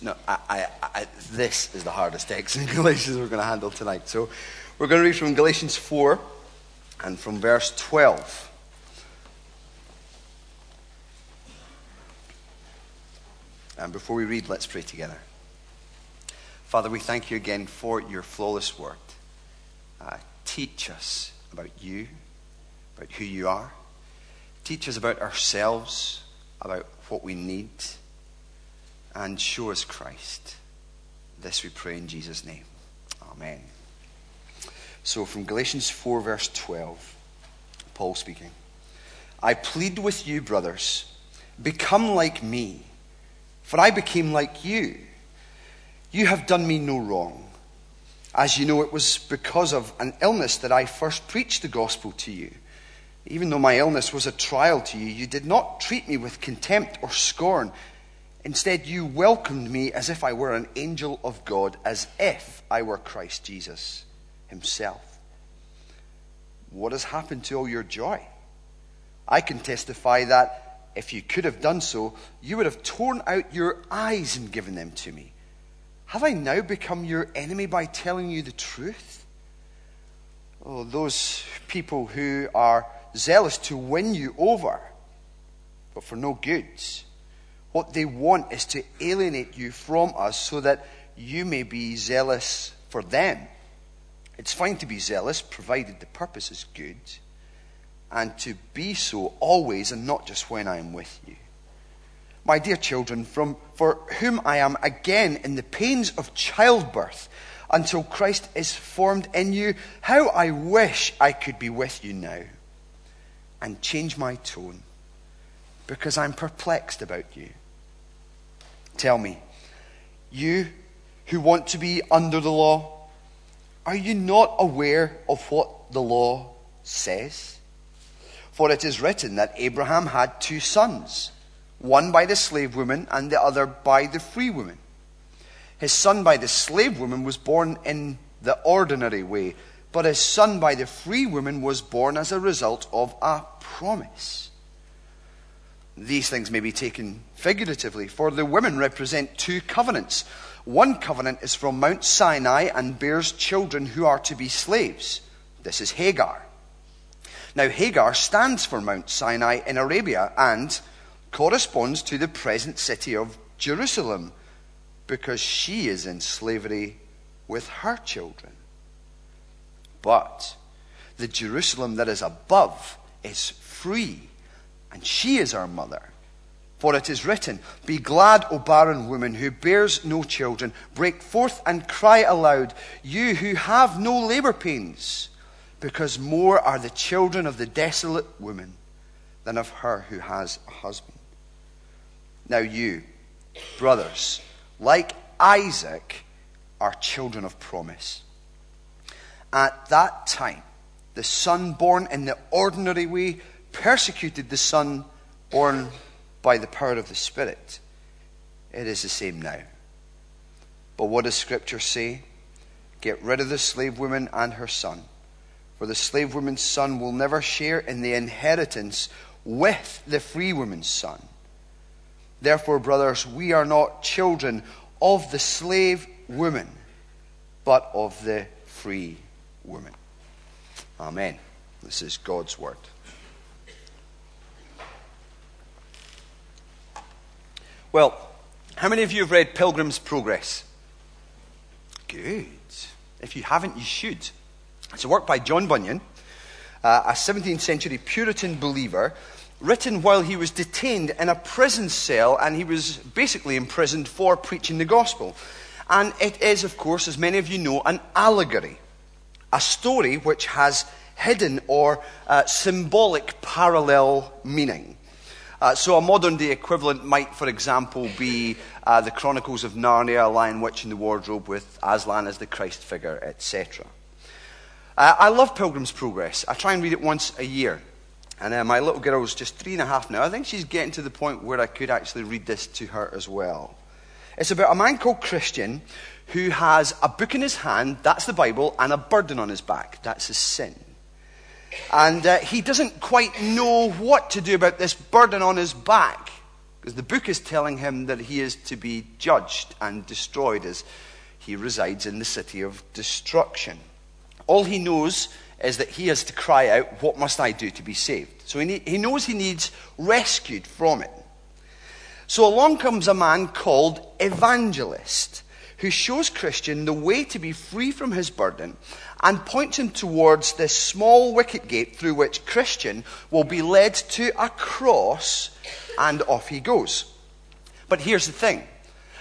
No, I, I, I, this is the hardest text in Galatians we're going to handle tonight. So we're going to read from Galatians 4 and from verse 12. And before we read, let's pray together. Father, we thank you again for your flawless word. Uh, teach us about you, about who you are. Teach us about ourselves, about what we need, and show us Christ. This we pray in Jesus' name. Amen. So, from Galatians 4, verse 12, Paul speaking I plead with you, brothers, become like me, for I became like you. You have done me no wrong. As you know, it was because of an illness that I first preached the gospel to you. Even though my illness was a trial to you, you did not treat me with contempt or scorn. Instead, you welcomed me as if I were an angel of God, as if I were Christ Jesus himself. What has happened to all your joy? I can testify that if you could have done so, you would have torn out your eyes and given them to me. Have I now become your enemy by telling you the truth? Oh, those people who are zealous to win you over, but for no goods. What they want is to alienate you from us so that you may be zealous for them. It's fine to be zealous, provided the purpose is good, and to be so always and not just when I am with you. My dear children, from, for whom I am again in the pains of childbirth until Christ is formed in you, how I wish I could be with you now and change my tone because I'm perplexed about you. Tell me, you who want to be under the law, are you not aware of what the law says? For it is written that Abraham had two sons one by the slave woman and the other by the free woman. His son by the slave woman was born in the ordinary way, but his son by the free woman was born as a result of a promise. These things may be taken figuratively, for the women represent two covenants. One covenant is from Mount Sinai and bears children who are to be slaves. This is Hagar. Now, Hagar stands for Mount Sinai in Arabia and corresponds to the present city of Jerusalem because she is in slavery with her children. But the Jerusalem that is above is free, and she is our mother. For it is written, Be glad, O barren woman who bears no children. Break forth and cry aloud, you who have no labor pains, because more are the children of the desolate woman than of her who has a husband. Now, you, brothers, like Isaac, are children of promise. At that time, the son born in the ordinary way persecuted the son born by the power of the Spirit. It is the same now. But what does Scripture say? Get rid of the slave woman and her son, for the slave woman's son will never share in the inheritance with the free woman's son. Therefore, brothers, we are not children of the slave woman, but of the free woman. Amen. This is God's word. Well, how many of you have read Pilgrim's Progress? Good. If you haven't, you should. It's a work by John Bunyan, uh, a 17th century Puritan believer written while he was detained in a prison cell and he was basically imprisoned for preaching the gospel. And it is, of course, as many of you know, an allegory, a story which has hidden or uh, symbolic parallel meaning. Uh, so, a modern day equivalent might, for example, be uh, the Chronicles of Narnia, Lion, Witch, and the Wardrobe, with Aslan as the Christ figure, etc. Uh, I love Pilgrim's Progress. I try and read it once a year. And uh, my little girl's just three and a half now. I think she's getting to the point where I could actually read this to her as well. It's about a man called Christian who has a book in his hand, that's the Bible, and a burden on his back, that's his sin. And uh, he doesn't quite know what to do about this burden on his back. Because the book is telling him that he is to be judged and destroyed as he resides in the city of destruction. All he knows is that he has to cry out, What must I do to be saved? So he, he knows he needs rescued from it. So along comes a man called Evangelist who shows Christian the way to be free from his burden and points him towards this small wicket gate through which Christian will be led to a cross and off he goes. But here's the thing.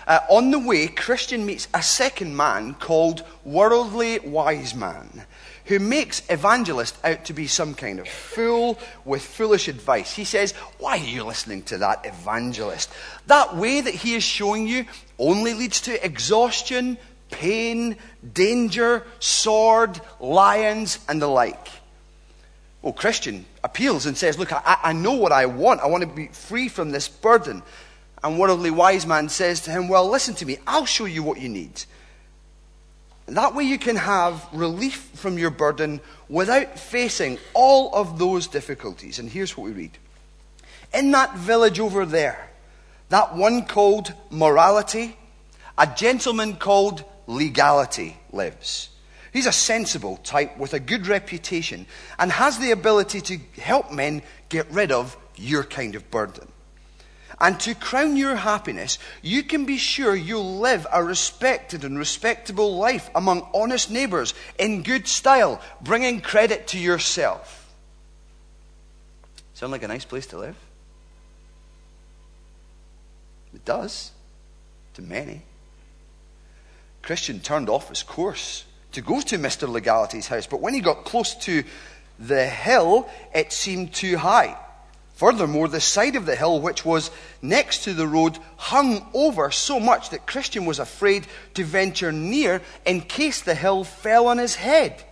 Uh, on the way, Christian meets a second man called Worldly Wise Man, who makes Evangelist out to be some kind of fool with foolish advice. He says, Why are you listening to that evangelist? That way that he is showing you only leads to exhaustion, pain, danger, sword, lions, and the like. Well, Christian appeals and says, Look, I, I know what I want. I want to be free from this burden. And worldly wise man says to him, Well, listen to me. I'll show you what you need. That way you can have relief from your burden without facing all of those difficulties. And here's what we read In that village over there, that one called morality, a gentleman called legality lives. He's a sensible type with a good reputation and has the ability to help men get rid of your kind of burden. And to crown your happiness, you can be sure you'll live a respected and respectable life among honest neighbors in good style, bringing credit to yourself. Sound like a nice place to live? It does, to many. Christian turned off his course to go to Mr. Legality's house, but when he got close to the hill, it seemed too high. Furthermore, the side of the hill, which was next to the road, hung over so much that Christian was afraid to venture near in case the hill fell on his head.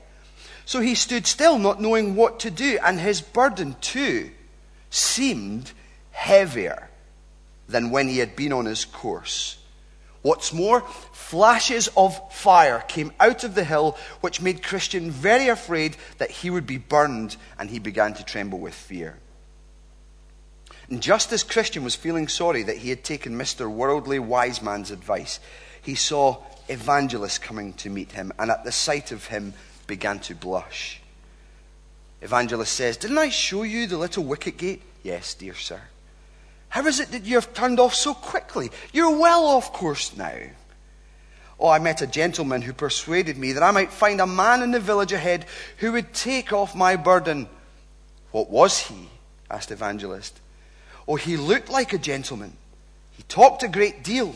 So he stood still, not knowing what to do, and his burden, too, seemed heavier than when he had been on his course. What's more, flashes of fire came out of the hill, which made Christian very afraid that he would be burned, and he began to tremble with fear. And just as Christian was feeling sorry that he had taken Mr. Worldly Wise Man's advice, he saw Evangelist coming to meet him, and at the sight of him began to blush. Evangelist says, Didn't I show you the little wicket gate? Yes, dear sir. How is it that you have turned off so quickly? You're well off course now. Oh, I met a gentleman who persuaded me that I might find a man in the village ahead who would take off my burden. What was he? asked Evangelist. Oh, he looked like a gentleman. He talked a great deal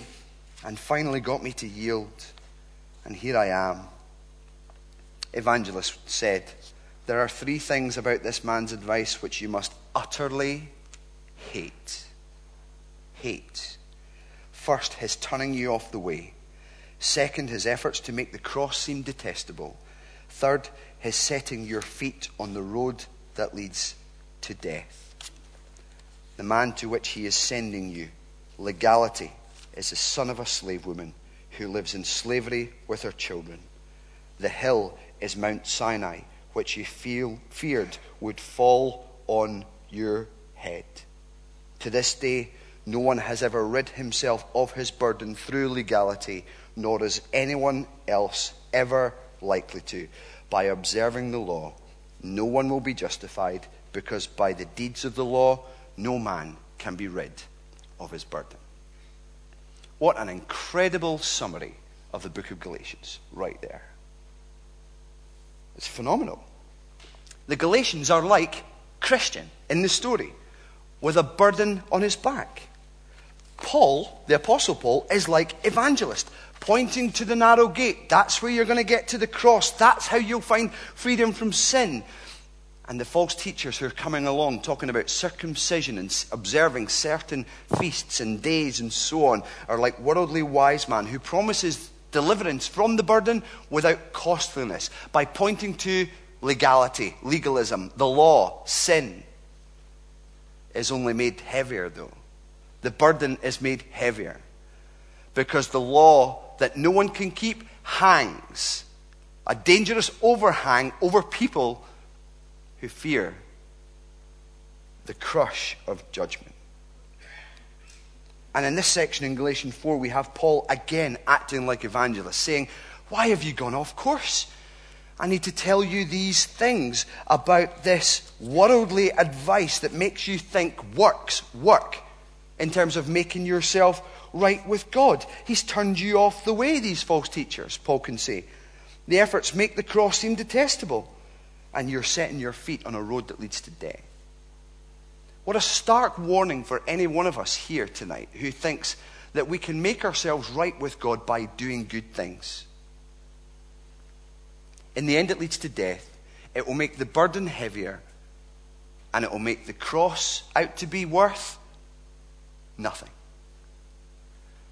and finally got me to yield. And here I am. Evangelist said, There are three things about this man's advice which you must utterly hate hate. First, his turning you off the way. Second, his efforts to make the cross seem detestable. Third, his setting your feet on the road that leads to death. The man to which he is sending you, legality, is the son of a slave woman who lives in slavery with her children. The hill is Mount Sinai, which you feel, feared would fall on your head. To this day, no one has ever rid himself of his burden through legality, nor is anyone else ever likely to. By observing the law, no one will be justified, because by the deeds of the law, no man can be rid of his burden. What an incredible summary of the book of Galatians, right there. It's phenomenal. The Galatians are like Christian in the story, with a burden on his back. Paul, the Apostle Paul, is like evangelist, pointing to the narrow gate. That's where you're going to get to the cross. That's how you'll find freedom from sin. And the false teachers who are coming along talking about circumcision and observing certain feasts and days and so on are like worldly wise man who promises deliverance from the burden without costliness by pointing to legality, legalism, the law, sin is only made heavier though the burden is made heavier. Because the law that no one can keep hangs, a dangerous overhang over people who fear the crush of judgment. And in this section in Galatians 4, we have Paul again acting like evangelist, saying, Why have you gone off course? I need to tell you these things about this worldly advice that makes you think works work in terms of making yourself right with God. He's turned you off the way, these false teachers, Paul can say. The efforts make the cross seem detestable, and you're setting your feet on a road that leads to death. What a stark warning for any one of us here tonight who thinks that we can make ourselves right with God by doing good things. In the end, it leads to death. It will make the burden heavier, and it will make the cross out to be worth nothing.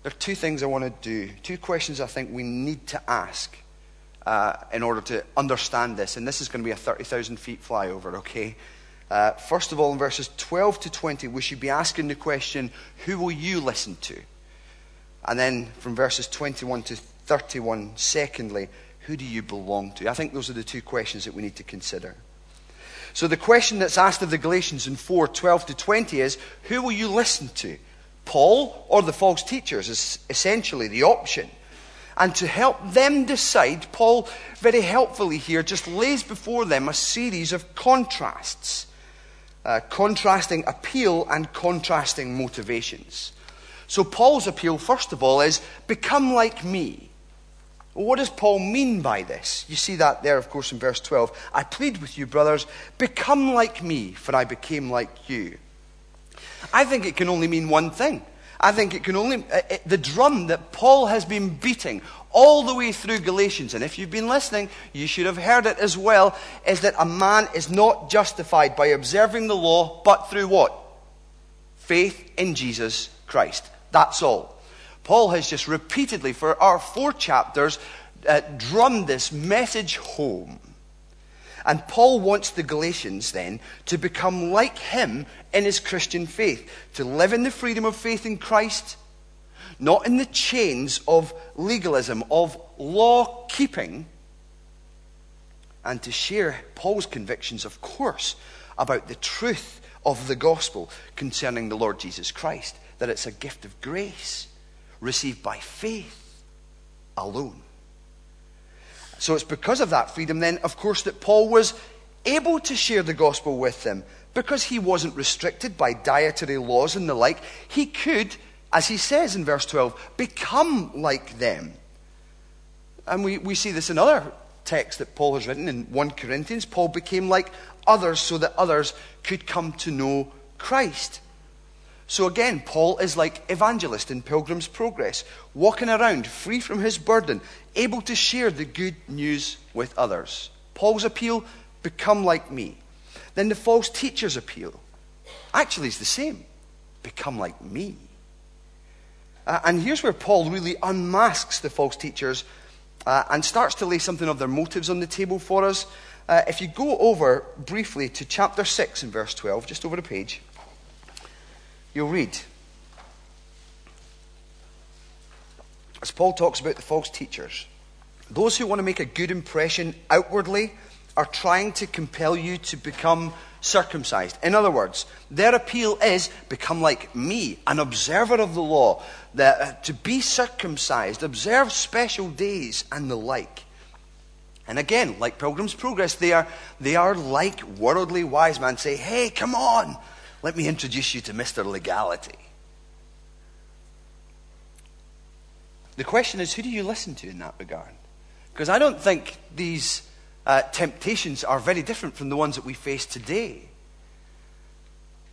There are two things I want to do, two questions I think we need to ask uh, in order to understand this. And this is going to be a 30,000 feet flyover, okay? Uh, first of all, in verses 12 to 20, we should be asking the question, Who will you listen to? And then from verses 21 to 31, secondly, Who do you belong to? I think those are the two questions that we need to consider. So the question that's asked of the Galatians in 4 12 to 20 is, Who will you listen to? Paul or the false teachers is essentially the option. And to help them decide, Paul very helpfully here just lays before them a series of contrasts uh, contrasting appeal and contrasting motivations. So, Paul's appeal, first of all, is become like me. Well, what does Paul mean by this? You see that there, of course, in verse 12. I plead with you, brothers, become like me, for I became like you. I think it can only mean one thing. I think it can only, uh, it, the drum that Paul has been beating all the way through Galatians, and if you've been listening, you should have heard it as well, is that a man is not justified by observing the law, but through what? Faith in Jesus Christ. That's all. Paul has just repeatedly, for our four chapters, uh, drummed this message home. And Paul wants the Galatians then to become like him in his Christian faith, to live in the freedom of faith in Christ, not in the chains of legalism, of law keeping, and to share Paul's convictions, of course, about the truth of the gospel concerning the Lord Jesus Christ, that it's a gift of grace received by faith alone. So it's because of that freedom, then, of course, that Paul was able to share the gospel with them because he wasn't restricted by dietary laws and the like. He could, as he says in verse 12, become like them. And we, we see this in other texts that Paul has written in 1 Corinthians. Paul became like others so that others could come to know Christ. So again, Paul is like evangelist in Pilgrim's Progress, walking around free from his burden, able to share the good news with others. Paul's appeal, become like me. Then the false teacher's appeal, actually is the same, become like me. Uh, and here's where Paul really unmasks the false teachers uh, and starts to lay something of their motives on the table for us. Uh, if you go over briefly to chapter 6 and verse 12, just over the page you'll read. As Paul talks about the false teachers, those who want to make a good impression outwardly are trying to compel you to become circumcised. In other words, their appeal is become like me, an observer of the law, that, uh, to be circumcised, observe special days, and the like. And again, like Pilgrim's Progress, they are, they are like worldly wise men. Say, hey, come on, let me introduce you to Mr. Legality. The question is, who do you listen to in that regard? Because I don't think these uh, temptations are very different from the ones that we face today.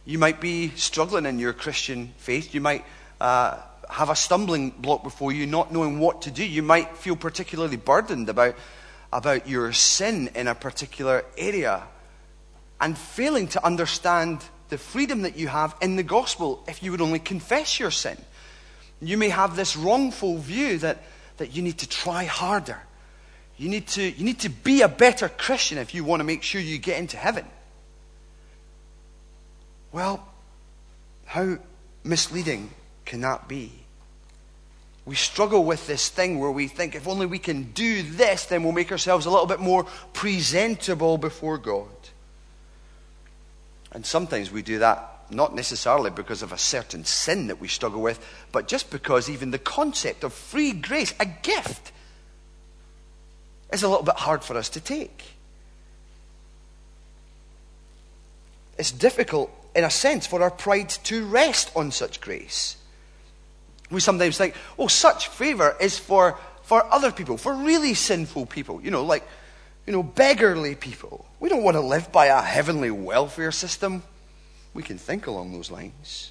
You might be struggling in your Christian faith. You might uh, have a stumbling block before you, not knowing what to do. You might feel particularly burdened about, about your sin in a particular area and failing to understand the freedom that you have in the gospel if you would only confess your sin. You may have this wrongful view that, that you need to try harder. You need, to, you need to be a better Christian if you want to make sure you get into heaven. Well, how misleading can that be? We struggle with this thing where we think if only we can do this, then we'll make ourselves a little bit more presentable before God. And sometimes we do that not necessarily because of a certain sin that we struggle with, but just because even the concept of free grace, a gift, is a little bit hard for us to take. It's difficult, in a sense, for our pride to rest on such grace. We sometimes think, oh, such favor is for, for other people, for really sinful people, you know, like, you know, beggarly people. We don't want to live by a heavenly welfare system. We can think along those lines.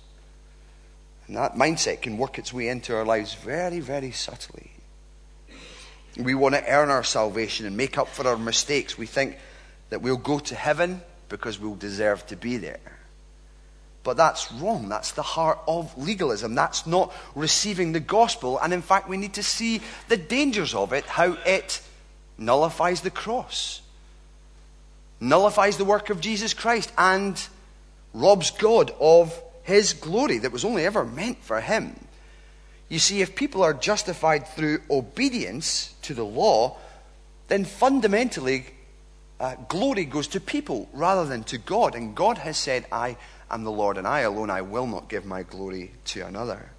And that mindset can work its way into our lives very, very subtly. We want to earn our salvation and make up for our mistakes. We think that we'll go to heaven because we'll deserve to be there. But that's wrong. That's the heart of legalism. That's not receiving the gospel. And in fact, we need to see the dangers of it, how it nullifies the cross, nullifies the work of Jesus Christ, and robs God of his glory that was only ever meant for him. You see, if people are justified through obedience to the law, then fundamentally uh, glory goes to people rather than to God. And God has said, I am the Lord, and I alone, I will not give my glory to another.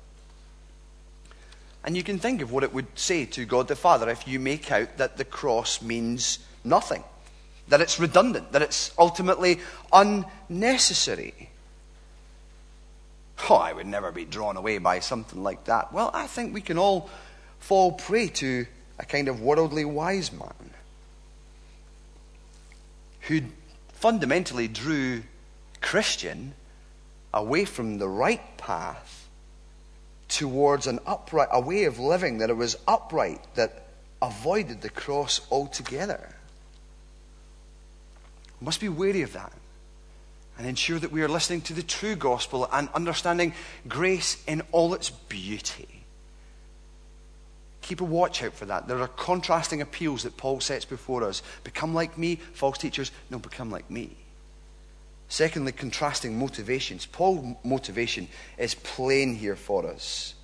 And you can think of what it would say to God the Father if you make out that the cross means nothing, that it's redundant, that it's ultimately unnecessary. Oh, I would never be drawn away by something like that. Well, I think we can all fall prey to a kind of worldly wise man who fundamentally drew Christian away from the right path towards an upright, a way of living that it was upright, that avoided the cross altogether. We must be wary of that and ensure that we are listening to the true gospel and understanding grace in all its beauty. Keep a watch out for that. There are contrasting appeals that Paul sets before us. Become like me, false teachers. No, become like me. Secondly, contrasting motivations. Paul's motivation is plain here for us.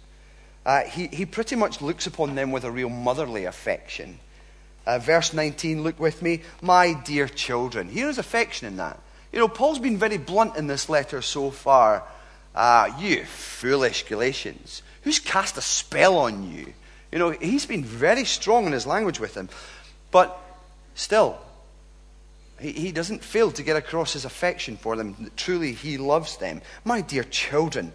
Uh, he, he pretty much looks upon them with a real motherly affection. Uh, verse 19, look with me. My dear children. Here is affection in that. You know, Paul's been very blunt in this letter so far. Uh, you foolish Galatians. Who's cast a spell on you? You know, he's been very strong in his language with them. But still, he, doesn't fail to get across his affection for them. Truly, he loves them. My dear children,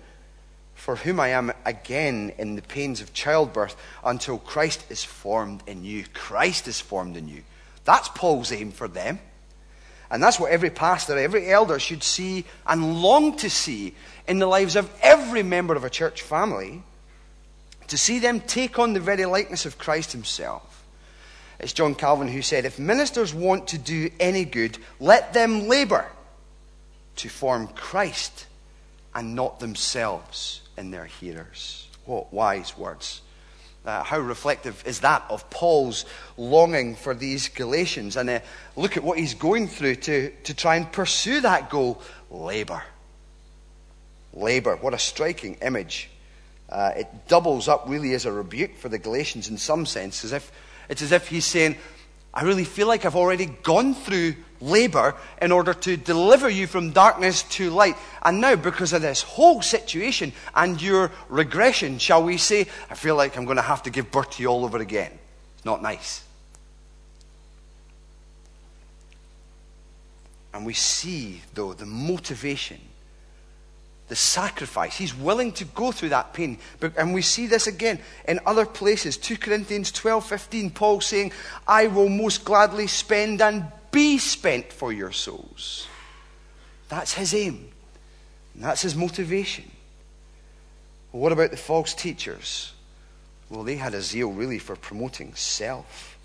for whom I am again in the pains of childbirth until Christ is formed in you. Christ is formed in you. That's Paul's aim for them. And that's what every pastor, every elder should see and long to see in the lives of every member of a church family. To see them take on the very likeness of Christ himself. It's John Calvin who said, If ministers want to do any good, let them labor to form Christ and not themselves in their hearers. What wise words. Uh, how reflective is that of Paul's longing for these Galatians? And uh, look at what he's going through to, to try and pursue that goal labor. Labor. What a striking image. Uh, it doubles up really as a rebuke for the Galatians in some sense, as if, it's as if he's saying, I really feel like I've already gone through labor in order to deliver you from darkness to light. And now, because of this whole situation and your regression, shall we say, I feel like I'm going to have to give birth to you all over again. It's not nice. And we see, though, the motivation the sacrifice. He's willing to go through that pain. And we see this again in other places. 2 Corinthians 12 15, Paul saying, I will most gladly spend and be spent for your souls. That's his aim. That's his motivation. Well, what about the false teachers? Well, they had a zeal really for promoting self.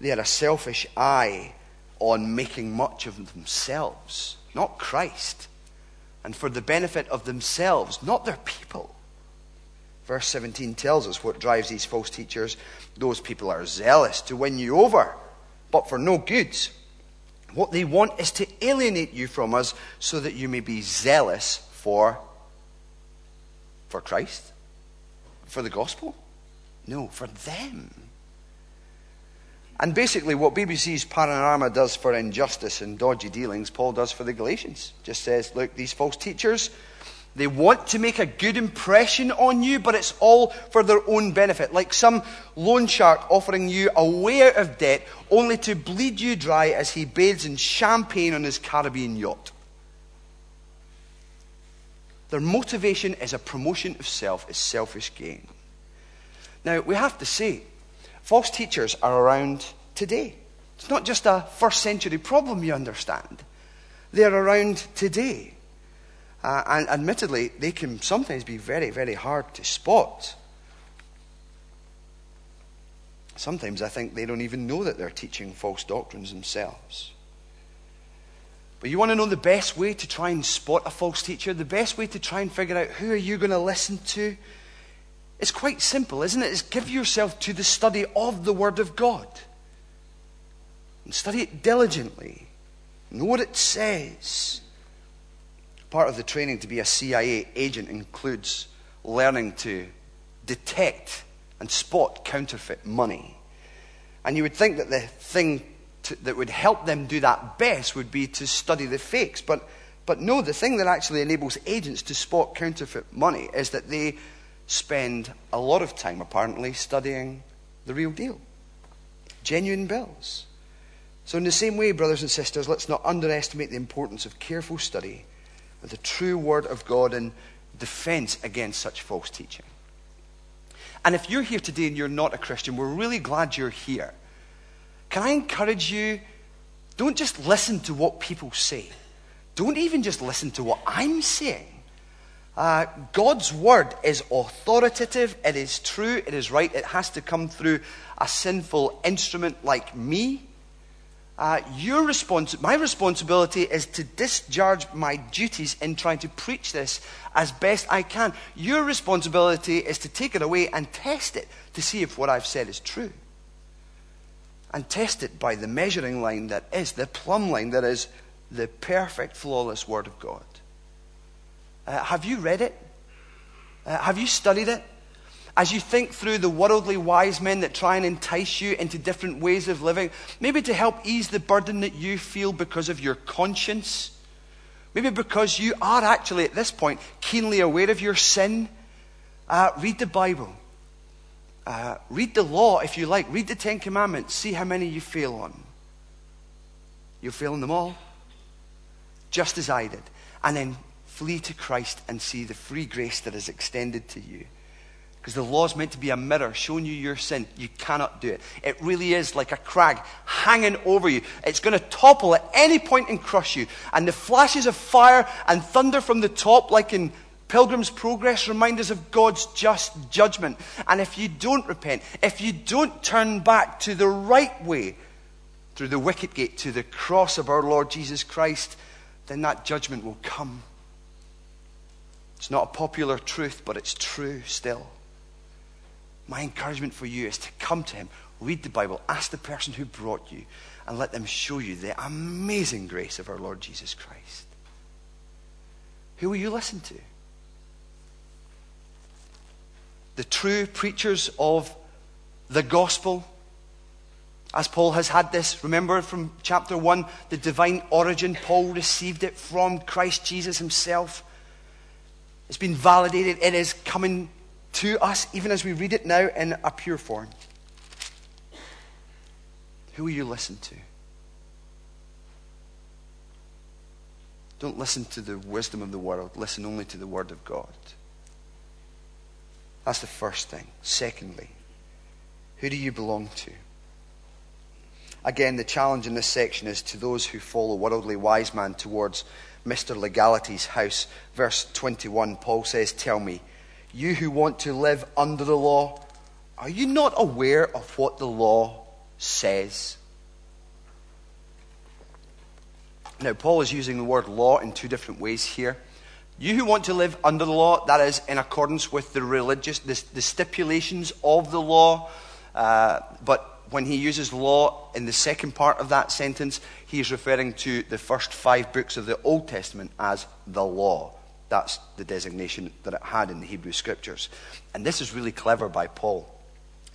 They had a selfish eye on making much of themselves, not Christ and for the benefit of themselves, not their people. Verse 17 tells us what drives these false teachers. Those people are zealous to win you over, but for no goods. What they want is to alienate you from us so that you may be zealous for, for Christ? For the gospel? No, for them. And basically, what BBC's Panorama does for injustice and dodgy dealings, Paul does for the Galatians. Just says, look, these false teachers, they want to make a good impression on you, but it's all for their own benefit. Like some loan shark offering you a way out of debt, only to bleed you dry as he bathes in champagne on his Caribbean yacht. Their motivation is a promotion of self, is selfish gain. Now, we have to say, false teachers are around today. It's not just a first century problem, you understand. They're around today. Uh, and admittedly, they can sometimes be very, very hard to spot. Sometimes I think they don't even know that they're teaching false doctrines themselves. But you want to know the best way to try and spot a false teacher? The best way to try and figure out who are you going to listen to? It's quite simple, isn't it? It's give yourself to the study of the Word of God. And study it diligently. Know what it says. Part of the training to be a CIA agent includes learning to detect and spot counterfeit money. And you would think that the thing to, that would help them do that best would be to study the fakes. But, but no, the thing that actually enables agents to spot counterfeit money is that they spend a lot of time, apparently, studying the real deal genuine bills. So, in the same way, brothers and sisters, let's not underestimate the importance of careful study of the true Word of God in defense against such false teaching. And if you're here today and you're not a Christian, we're really glad you're here. Can I encourage you? Don't just listen to what people say. Don't even just listen to what I'm saying. Uh, God's word is authoritative, it is true, it is right. It has to come through a sinful instrument like me. Uh, your respons- my responsibility is to discharge my duties in trying to preach this as best I can. Your responsibility is to take it away and test it to see if what I've said is true and test it by the measuring line that is, the plumb line that is the perfect, flawless Word of God. Uh, have you read it? Uh, have you studied it? As you think through the worldly wise men that try and entice you into different ways of living, maybe to help ease the burden that you feel because of your conscience, maybe because you are actually at this point keenly aware of your sin, uh, read the Bible. Uh, read the law if you like. Read the Ten Commandments. See how many you fail on. You're failing them all, just as I did. And then flee to Christ and see the free grace that is extended to you. Because the law is meant to be a mirror showing you your sin. You cannot do it. It really is like a crag hanging over you. It's going to topple at any point and crush you. And the flashes of fire and thunder from the top, like in Pilgrim's Progress remind us of God's just judgment. And if you don't repent, if you don't turn back to the right way, through the wicket gate to the cross of our Lord Jesus Christ, then that judgment will come. It's not a popular truth, but it's true still. My encouragement for you is to come to Him, read the Bible, ask the person who brought you, and let them show you the amazing grace of our Lord Jesus Christ. Who will you listen to? the true preachers of the gospel. As Paul has had this, remember from chapter 1, the divine origin, Paul received it from Christ Jesus himself. It's been validated, it is coming to us, even as we read it now in a pure form. Who will you listen to? Don't listen to the wisdom of the world, listen only to the Word of God. That's the first thing. Secondly, who do you belong to? Again, the challenge in this section is to those who follow worldly wise man towards Mr. Legality's house. Verse 21, Paul says, Tell me, you who want to live under the law, are you not aware of what the law says? Now, Paul is using the word law in two different ways here. You who want to live under the law, that is in accordance with the religious, the, the stipulations of the law. Uh, but when he uses law in the second part of that sentence, he is referring to the first five books of the Old Testament as the law. That's the designation that it had in the Hebrew Scriptures. And this is really clever by Paul.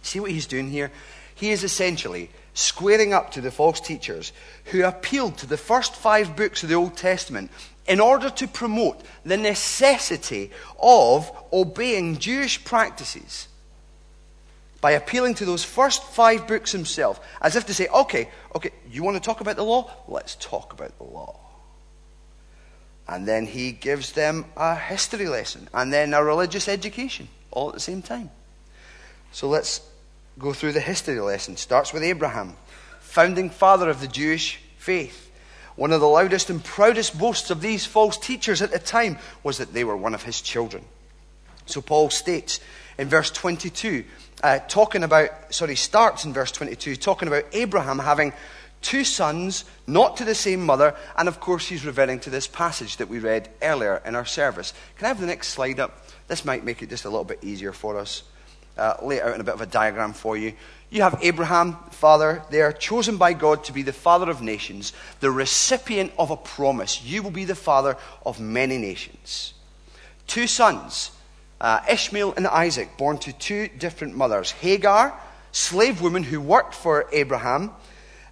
See what he's doing here? He is essentially squaring up to the false teachers who appealed to the first five books of the Old Testament in order to promote the necessity of obeying Jewish practices by appealing to those first five books himself, as if to say, okay, okay, you want to talk about the law? Let's talk about the law. And then he gives them a history lesson and then a religious education all at the same time. So let's go through the history lesson. Starts with Abraham, founding father of the Jewish faith. One of the loudest and proudest boasts of these false teachers at the time was that they were one of his children. So Paul states in verse 22, uh, talking about, sorry, starts in verse 22, talking about Abraham having two sons, not to the same mother, and of course he's referring to this passage that we read earlier in our service. Can I have the next slide up? This might make it just a little bit easier for us. Uh, lay it out in a bit of a diagram for you. You have Abraham, father, there, chosen by God to be the father of nations, the recipient of a promise. You will be the father of many nations. Two sons, uh, Ishmael and Isaac, born to two different mothers. Hagar, slave woman who worked for Abraham.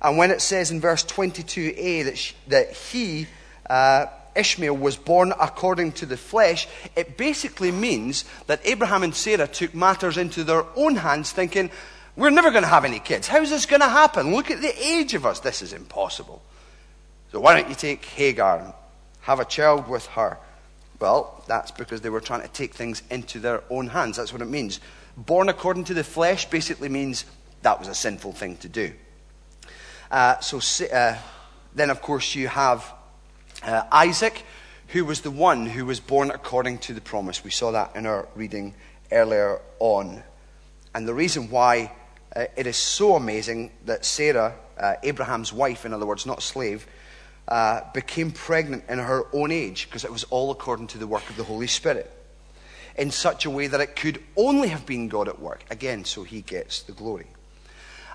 And when it says in verse 22a that, she, that he, uh, Ishmael, was born according to the flesh, it basically means that Abraham and Sarah took matters into their own hands, thinking, we're never going to have any kids. How's this going to happen? Look at the age of us. This is impossible. So why don't you take Hagar and have a child with her? Well, that's because they were trying to take things into their own hands. That's what it means. Born according to the flesh basically means that was a sinful thing to do. Uh, so uh, then, of course, you have uh, Isaac, who was the one who was born according to the promise. We saw that in our reading earlier on. And the reason why uh, it is so amazing that Sarah, uh, Abraham's wife, in other words, not a slave, uh, became pregnant in her own age, because it was all according to the work of the Holy Spirit, in such a way that it could only have been God at work. Again, so he gets the glory.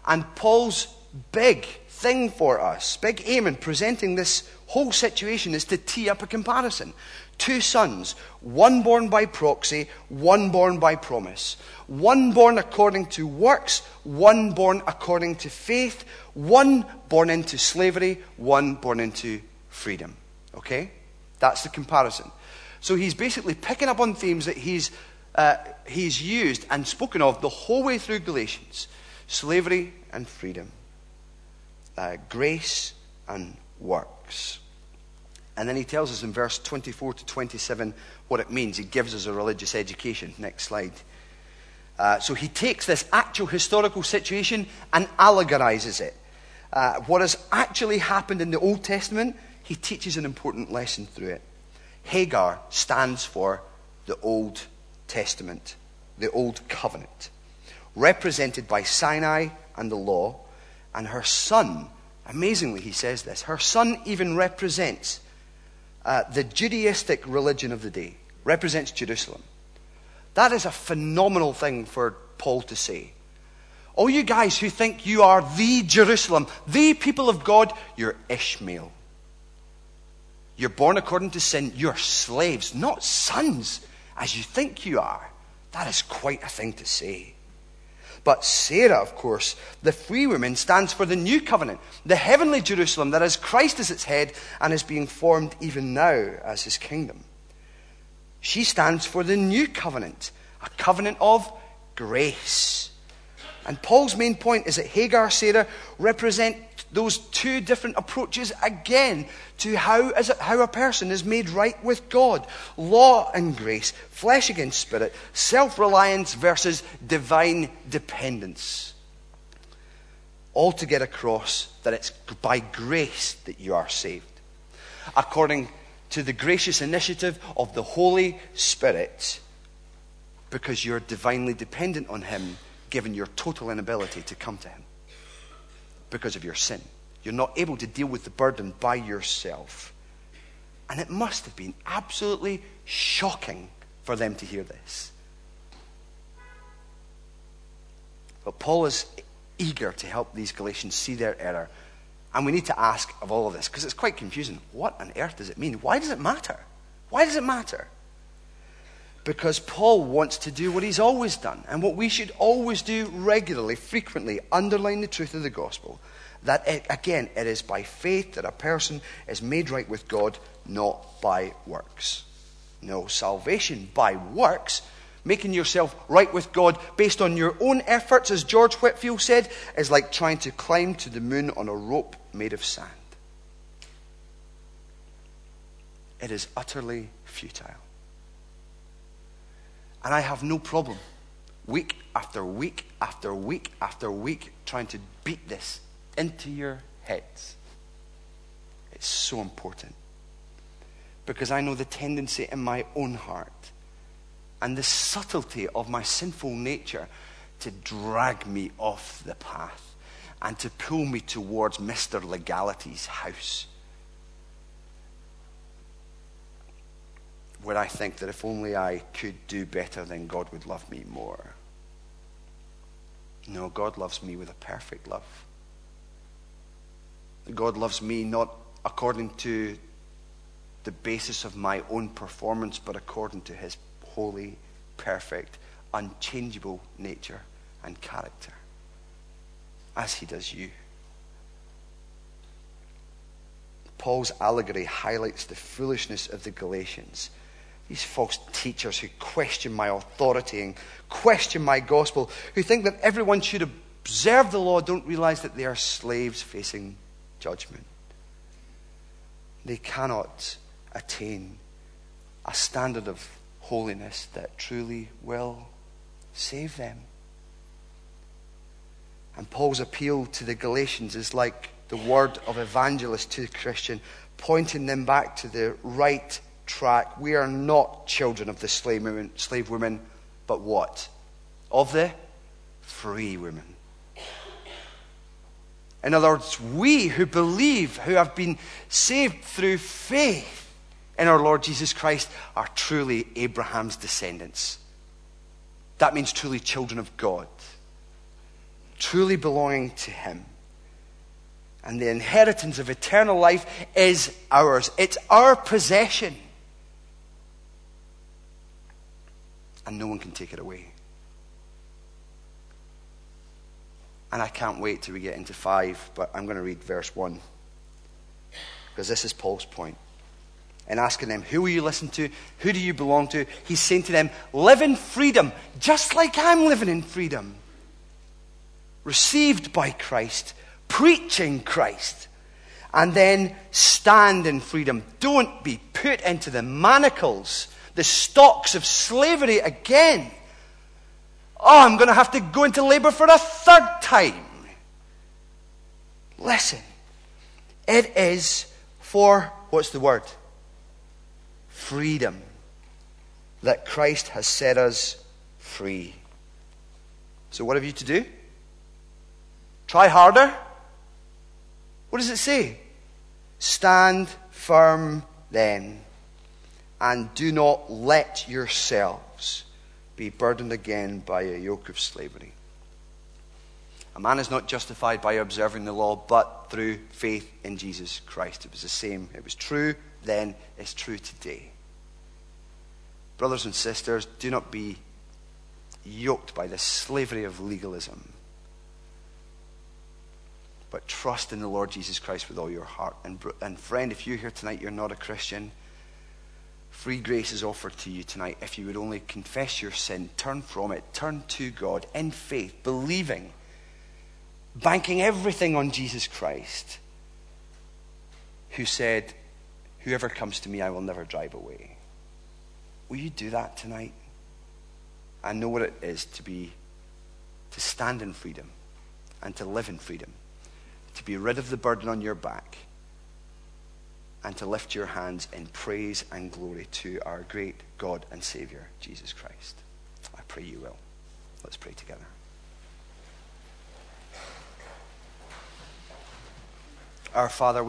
And Paul's big thing for us, big aim in presenting this whole situation is to tee up a comparison. Two sons, one born by proxy, one born by promise. One born according to works, one born according to faith, one born into slavery, one born into freedom. Okay? That's the comparison. So he's basically picking up on themes that he's, uh, he's used and spoken of the whole way through Galatians slavery and freedom, uh, grace and works. And then he tells us in verse 24 to 27 what it means. He gives us a religious education. Next slide. Uh, so he takes this actual historical situation and allegorizes it. Uh, what has actually happened in the Old Testament, he teaches an important lesson through it. Hagar stands for the Old Testament, the Old Covenant, represented by Sinai and the law. And her son, amazingly, he says this, her son even represents uh, the Judaistic religion of the day, represents Jerusalem. That is a phenomenal thing for Paul to say. All you guys who think you are the Jerusalem, the people of God, you're Ishmael. You're born according to sin. You're slaves, not sons, as you think you are. That is quite a thing to say. But Sarah, of course, the free woman, stands for the new covenant, the heavenly Jerusalem that has Christ as its head and is being formed even now as his kingdom. She stands for the new covenant, a covenant of grace. And Paul's main point is that Hagar, Sarah represent those two different approaches again to how, is it, how a person is made right with God law and grace, flesh against spirit, self reliance versus divine dependence. All to get across that it's by grace that you are saved. According to the gracious initiative of the Holy Spirit, because you're divinely dependent on Him, given your total inability to come to Him because of your sin. You're not able to deal with the burden by yourself. And it must have been absolutely shocking for them to hear this. But Paul is eager to help these Galatians see their error. And we need to ask of all of this, because it's quite confusing. What on earth does it mean? Why does it matter? Why does it matter? Because Paul wants to do what he's always done and what we should always do regularly, frequently underline the truth of the gospel. That, it, again, it is by faith that a person is made right with God, not by works. No, salvation by works, making yourself right with God based on your own efforts, as George Whitefield said, is like trying to climb to the moon on a rope made of sand. It is utterly futile. And I have no problem, week after week after week after week, trying to beat this into your heads. It's so important. Because I know the tendency in my own heart and the subtlety of my sinful nature to drag me off the path and to pull me towards Mr. Legality's house. Where I think that if only I could do better, then God would love me more. No, God loves me with a perfect love. God loves me not according to the basis of my own performance, but according to his holy, perfect, unchangeable nature and character, as he does you. Paul's allegory highlights the foolishness of the Galatians. These false teachers who question my authority and question my gospel, who think that everyone should observe the law, don't realize that they are slaves facing judgment. They cannot attain a standard of holiness that truly will save them. And Paul's appeal to the Galatians is like the word of evangelist to the Christian, pointing them back to the right track. We are not children of the slave women, slave women but what? Of the free women. In other words, we who believe, who have been saved through faith in our Lord Jesus Christ, are truly Abraham's descendants. That means truly children of God, truly belonging to Him. And the inheritance of eternal life is ours, it's our possession. And no one can take it away. And I can't wait till we get into 5, but I'm going to read verse 1. Because this is Paul's point. And asking them, Who will you listen to? Who do you belong to? He's saying to them, Live in freedom, just like I'm living in freedom. Received by Christ, preaching Christ, and then stand in freedom. Don't be put into the manacles, the stocks of slavery again. Oh, I'm going to have to go into labor for a third time. Listen, it is for, what's the word? Freedom. That Christ has set us free. So, what have you to do? Try harder? What does it say? Stand firm then, and do not let yourselves be burdened again by a yoke of slavery. A man is not justified by observing the law, but through faith in Jesus Christ. It was the same. It was true then, it's true today. Brothers and sisters, do not be yoked by the slavery of legalism, but trust in the Lord Jesus Christ with all your heart. And, and friend, if you're here tonight, you're not a Christian Free grace is offered to you tonight if you would only confess your sin, turn from it, turn to God in faith, believing, banking everything on Jesus Christ, who said, Whoever comes to me, I will never drive away. Will you do that tonight? I know what it is to be, to stand in freedom and to live in freedom, to be rid of the burden on your back and to lift your hands in praise and glory to our great God and Savior, Jesus Christ. I pray you will. Let's pray together. Our Father, we